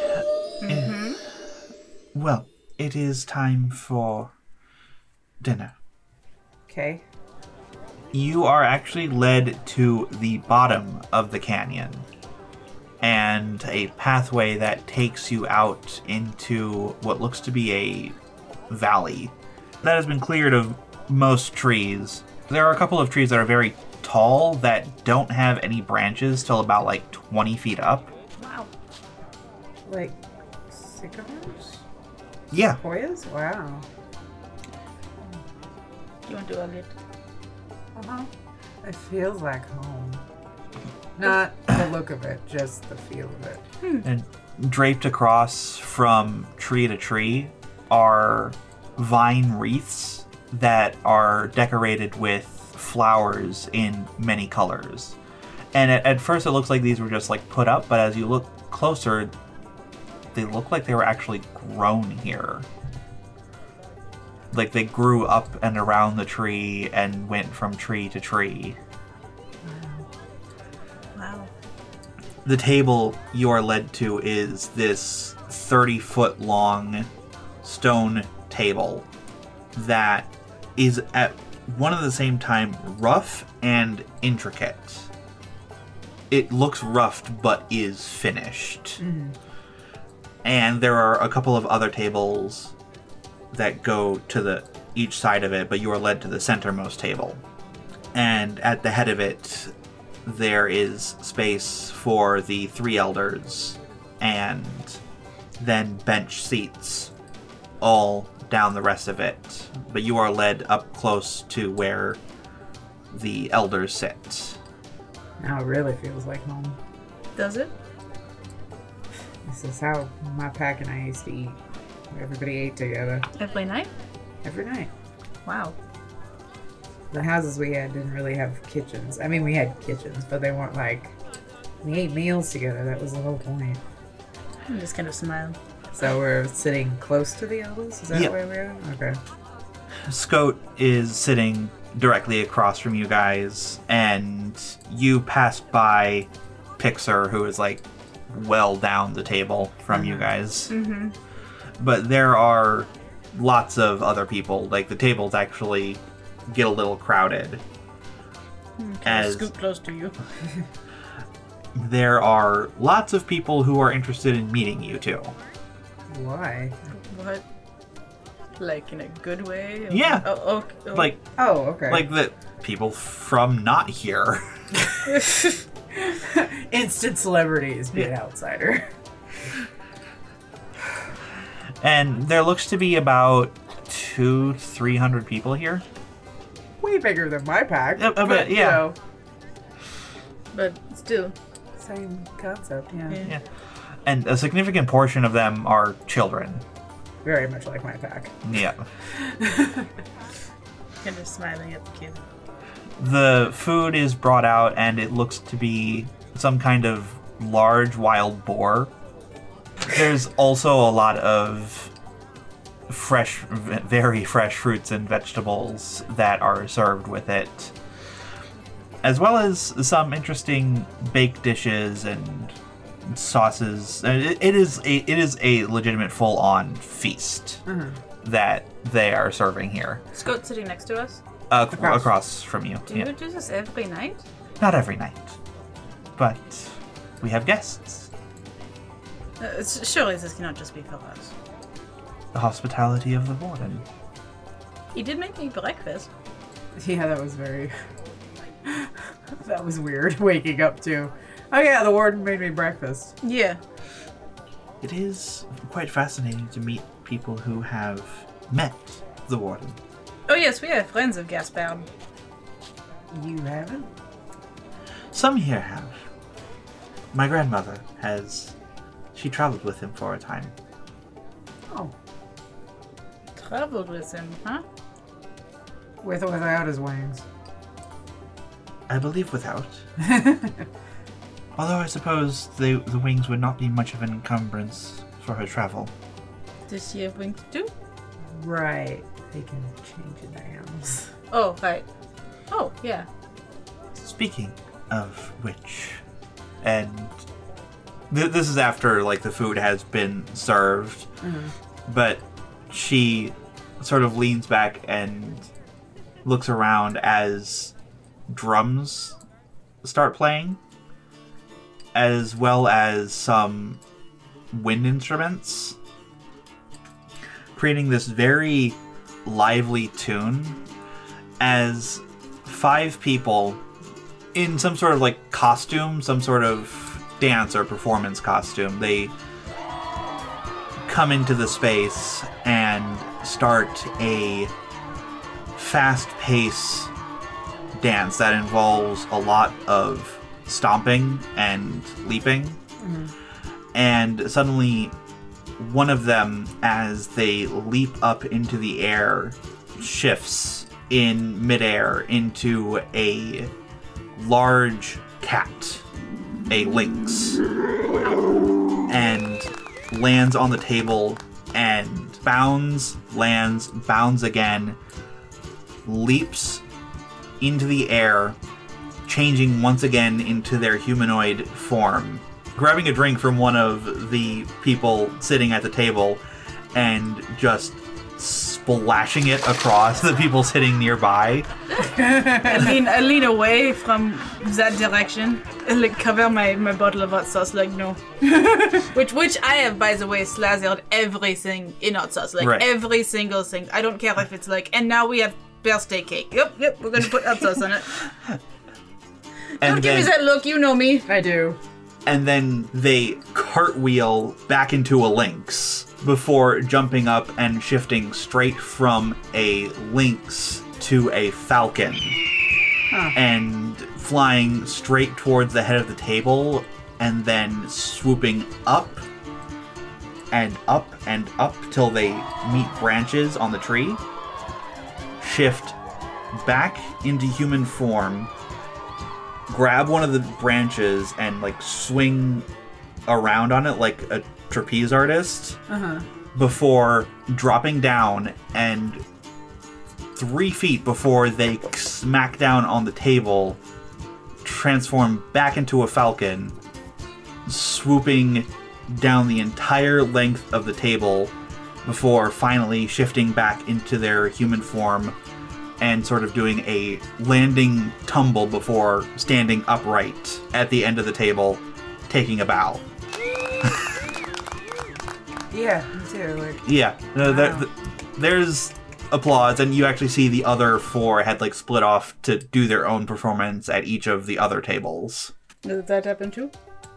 Eh, well, it is time for dinner. Okay. You are actually led to the bottom of the canyon and a pathway that takes you out into what looks to be a valley that has been cleared of most trees. There are a couple of trees that are very tall that don't have any branches till about like 20 feet up. Wow. Like sycamores? Yeah, Hoyas? Wow. You want to hug it? Uh-huh. It feels like home. Not the look of it, just the feel of it. and draped across from tree to tree are vine wreaths that are decorated with flowers in many colors. And at, at first, it looks like these were just like put up, but as you look closer, they look like they were actually grown here. like they grew up and around the tree and went from tree to tree. Wow. The table you are led to is this 30 foot long stone table that is at one and the same time rough and intricate. It looks roughed but is finished. Mm-hmm. And there are a couple of other tables that go to the each side of it, but you are led to the centermost table. And at the head of it there is space for the three elders and then bench seats all down the rest of it. But you are led up close to where the elders sit. Now it really feels like home. Does it? This is how my pack and I used to eat. Everybody ate together Every night? every night. Wow. The houses we had didn't really have kitchens. I mean, we had kitchens, but they weren't like we ate meals together. That was the whole point. I'm just gonna smile. So we're sitting close to the elders. Is that Yeah. where we are? Okay. Scout is sitting directly across from you guys, and you pass by Pixar, who is like well down the table from you guys. Mm-hmm. But there are lots of other people. Like the tables actually get a little crowded. Can As Scout close to you. there are lots of people who are interested in meeting you too. Why? What? Like in a good way? Or- Yeah. Oh, okay. oh. Like Oh, okay. like the people from not here. instant celebrities, be an outsider. And there looks to be about two, three hundred people here. Way bigger than my pack. Yep, a but, bit, you yeah. know, But still. same concept. Yeah. Yeah. Yeah. And a significant portion of them are children. Very much like my pack. Yeah. Kind of smiling at the kid. The food is brought out, and it looks to be some kind of large wild boar. There's also a lot of fresh, very fresh fruits and vegetables that are served with it, as well as some interesting baked dishes and sauces. It, it is a it is a legitimate full-on feast mm-hmm. that they are serving here Scout sitting next to us. Uh, Across. across. from you. Do Yeah. you do this every night? Not every night, but we have guests. Uh, surely this cannot just be for us. The hospitality of the warden. He did make me breakfast. Yeah, that was very. that was weird. Waking up to. Oh yeah, the warden made me breakfast. Yeah. It is quite fascinating to meet people who have met the warden. Oh yes, we have friends of Gaspard. You haven't? Some here have. My grandmother has. She traveled with him for a time. Oh, Traveled with him, huh? with or without his wings. I believe without. Although I suppose the, the wings would not be much of an encumbrance for her travel. Does she have wings too? Right. They can change into animals. Oh, right. Oh, yeah. Speaking of which, and th- this is after like the food has been served, mm-hmm. but she sort of leans back and looks around as drums start playing, as well as some wind instruments, creating this very lively tune as five people in some sort of like costume, some sort of dance or performance costume. They come into the space and start a fast pace dance that involves a lot of stomping and leaping. Mm-hmm. And suddenly, one of them, as they leap up into the air, shifts in midair into a large cat, a lynx, and lands on the table and bounds, lands, bounds again, leaps into the air, changing once again into their humanoid form, grabbing a drink from one of the people sitting at the table, and just splashing it across the people sitting nearby. I lean, I lean away from that direction. I, Like cover my, my bottle of hot sauce. Like no, which which I have by the way slathered everything in hot sauce. Like Right. every single thing. I don't care if it's like. And now we have birthday cake. Yep, yep. We're gonna put hot sauce on it. And Don't give me that look. You know me. I do. And then they cartwheel back into a lynx before jumping up and shifting straight from a lynx to a falcon. And flying straight towards the head of the table and then swooping up and up and up till they meet branches on the tree. Shift back into human form grab one of the branches and like swing around on it like a trapeze artist uh-huh. before dropping down and three feet before they smack down on the table transform back into a falcon swooping down the entire length of the table before finally shifting back into their human form and sort of doing a landing tumble before standing upright at the end of the table, taking a bow. Yeah, me too. Like, Yeah, no, there- Wow. th- there's applause, and you actually see the other four had like split off to do their own performance at each of the other tables. Did that happen too?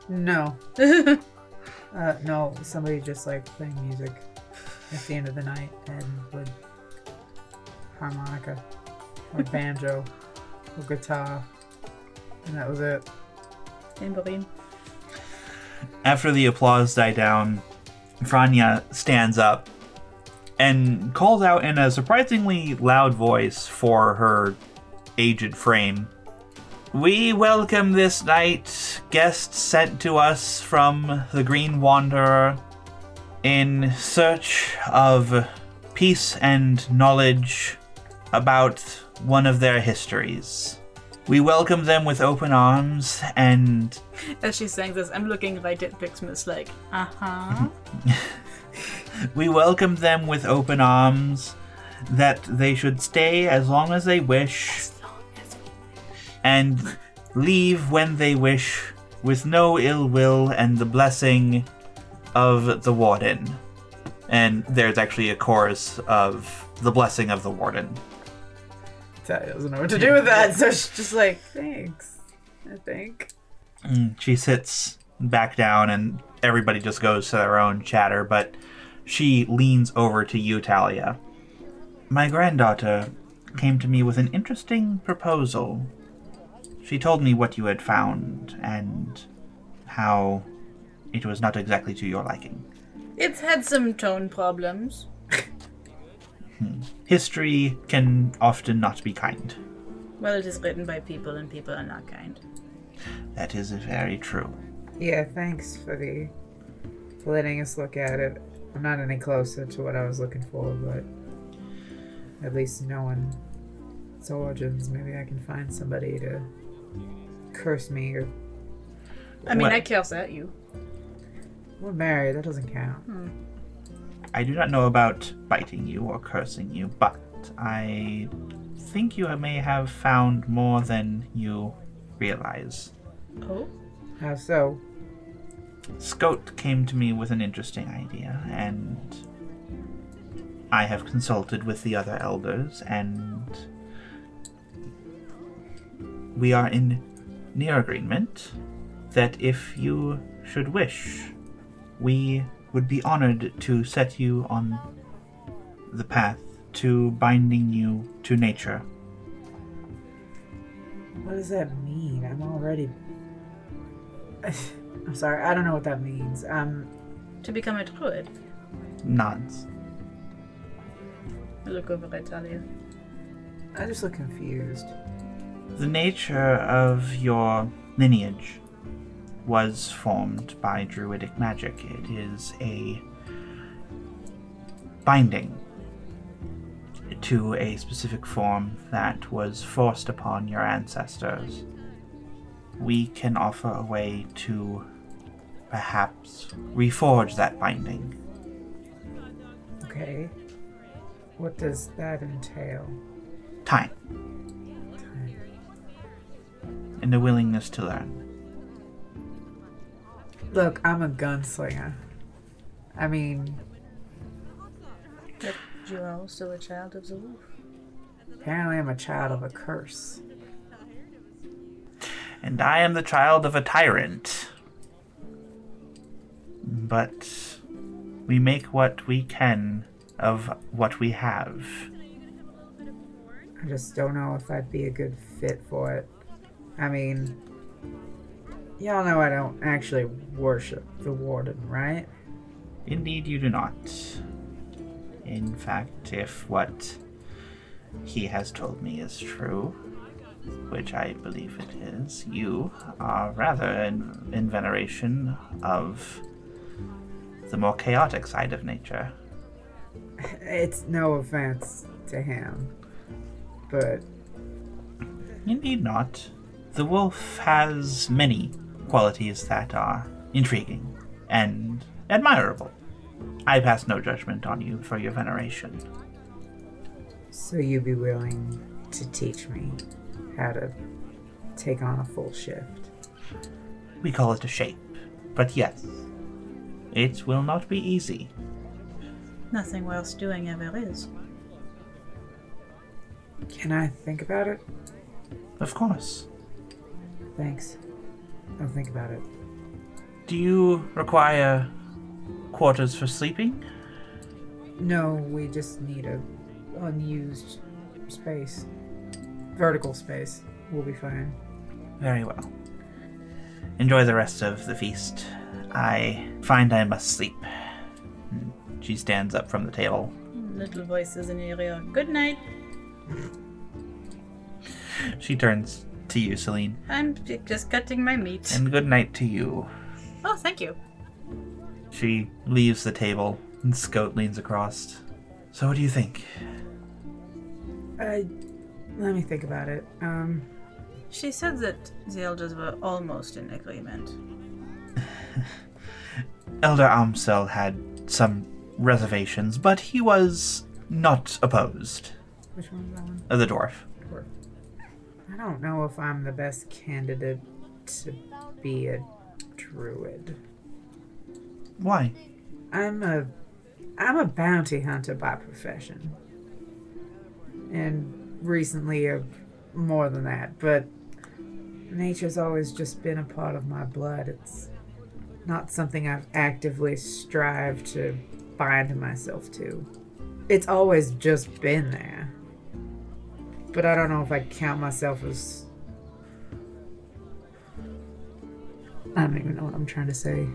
no. uh, no, somebody just like playing music at the end of the night and with harmonica or banjo or guitar. And that was it. Tambourine. After the applause died down, Franya stands up and calls out in a surprisingly loud voice for her aged frame. We welcome this night guests sent to us from the Green Wanderer in search of peace and knowledge about one of their histories. We welcome them with open arms and As she's saying this, I'm looking right at Pixmas like, uh huh. We welcome them with open arms, that they should stay as long as they wish, and leave when they wish, with no ill will and the blessing of the warden. And there's actually a chorus of the blessing of the warden. Talia doesn't know what to do with that, so she's just like, thanks. I think. Mm, She sits back down, and everybody just goes to their own chatter, but she leans over to you, Talia. My granddaughter came to me with an interesting proposal. She told me what you had found and how it was not exactly to your liking. It's had some tone problems. History can often not be kind. Well, it is written by people, and people are not kind. That is very true. Yeah, thanks for the for letting us look at it. I'm not any closer to what I was looking for, but at least knowing its origins, maybe I can find somebody to curse me or I mean, What? I curse at you. we're married. That doesn't count. Hmm. I do not know about biting you or cursing you, but I think you may have found more than you realize. Oh? How so? Scout came to me with an interesting idea, and I have consulted with the other elders, and we are in near agreement that if you should wish, we would be honored to set you on the path to binding you to nature. What does that mean? I'm already. I'm sorry. I don't know what that means. Um, To become a druid. Nods. I look over at Talia. I just look confused. The nature of your lineage was formed by druidic magic. It is a binding to a specific form that was forced upon your ancestors, we can offer a way to perhaps reforge that binding. Okay. What does that entail? Time Time. and a willingness to learn. Look, I'm a gunslinger. I mean, But you are also a child of the wolf. apparently I'm a child of a curse. And I am the child of a tyrant. But we make what we can of what we have. I just don't know if I'd be a good fit for it. I mean, y'all know I don't actually worship the warden, right? Indeed, you do not. In fact, if what he has told me is true, which I believe it is, you are rather in, in veneration of the more chaotic side of nature. It's no offense to him, but Indeed not. The wolf has many qualities that are intriguing and admirable. I pass no judgment on you for your veneration. so you'd be willing to teach me how to take on a full shift? We call it a shape. But yes, it will not be easy. Nothing worth doing ever is. Can I think about it? Of course. Thanks. I'll think about it. Do you require quarters for sleeping? No, we just need a unused space. Vertical space. We'll be fine. Very well. Enjoy the rest of the feast. I find I must sleep. She stands up from the table. Little voices in your ear. Good night. She turns to you, Celine. I'm j- just cutting my meat. And good night to you. Oh, thank you. She leaves the table, and Scout leans across. So, what do you think? I let me think about it. Um, She said that the elders were almost in agreement. Elder Amsel had some reservations, but he was not opposed. which one's that one? Uh, the dwarf. I don't know if I'm the best candidate to be a druid. Why? I'm a I'm a bounty hunter by profession. And recently a more than that, but nature's always just been a part of my blood. It's not something I've actively strived to bind myself to. It's always just been there. But I don't know if I'd count myself as I don't even know what I'm trying to say.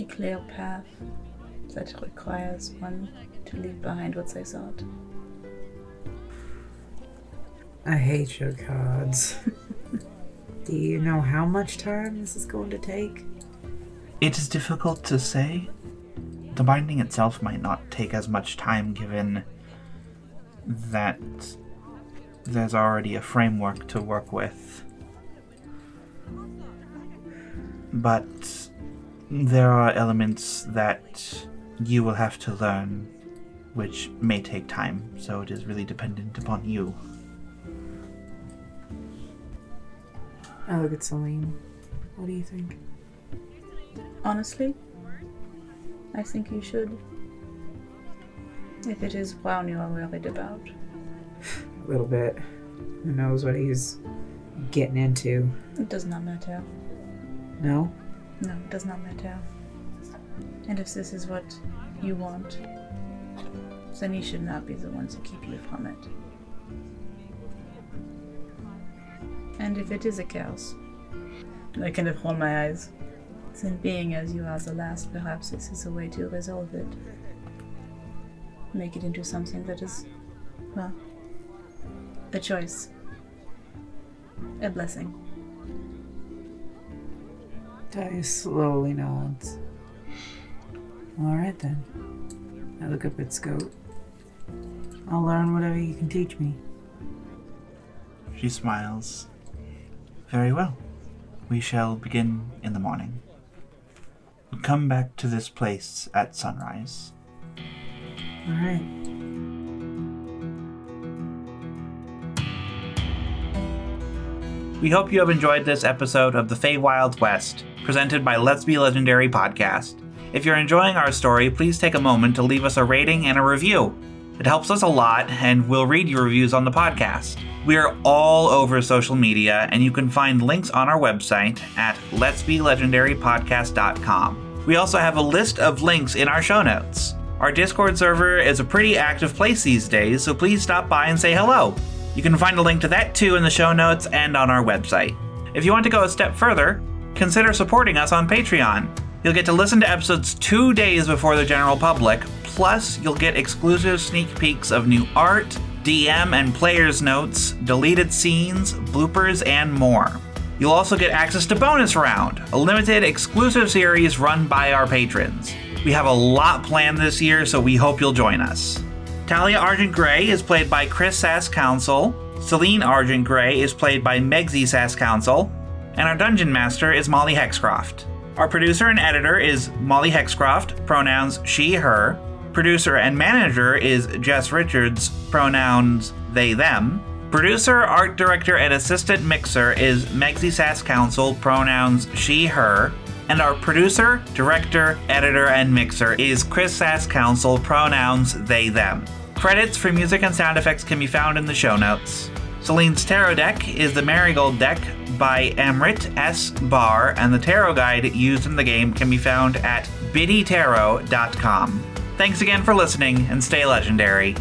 A clear path that requires one to leave behind what they thought. I hate your cards. Do you know how much time this is going to take? It is difficult to say. The binding itself might not take as much time given that there's already a framework to work with. But there are elements that you will have to learn, which may take time, so it is really dependent upon you. I look at Celine. What do you think? Honestly, I think you should. If it is Brown you are worried about. A little bit. Who knows what he's getting into? It does not matter. No? No, it does not matter. And if this is what you want, then he should not be the ones to keep you from it. And if it is a curse, I kind of roll my eyes. Then being as you are the last, perhaps this is a way to resolve it. Make it into something that is, well, a choice. A blessing. Dice slowly nods. Alright then. I look up at Scout. I'll learn whatever you can teach me. She smiles. Very well. We shall begin in the morning. Come back to this place at sunrise. All right. We hope you have enjoyed this episode of the Feywild West, presented by Let's Be Legendary podcast. If you're enjoying our story, please take a moment to leave us a rating and a review. It helps us a lot, and we'll read your reviews on the podcast. We are all over social media, and you can find links on our website at letsbelegendarypodcast.com. We also have a list of links in our show notes. Our Discord server is a pretty active place these days, so please stop by and say hello. You can find a link to that too in the show notes and on our website. If you want to go a step further, consider supporting us on Patreon. You'll get to listen to episodes two days before the general public, plus, you'll get exclusive sneak peeks of new art, DM and players' notes, deleted scenes, bloopers, and more. You'll also get access to Bonus Round, a limited exclusive series run by our patrons. We have a lot planned this year, so we hope you'll join us. Talia Argent Grey is played by Chris Sass Council, Celine Argent Grey is played by Megsy Sass Council, and our Dungeon Master is Molly Hexcroft. Our producer and editor is Molly Hexcroft, pronouns she, her. Producer and manager is Jess Richards, pronouns they, them. Producer, art director, and assistant mixer is Megsy Sass Council, pronouns she, her. And our producer, director, editor, and mixer is Chris Sass Council, pronouns they, them. Credits for music and sound effects can be found in the show notes. Celine's tarot deck is the Marigold deck by Amrit S. Brar, and the tarot guide used in the game can be found at biddytarot.com. Thanks again for listening, and stay legendary.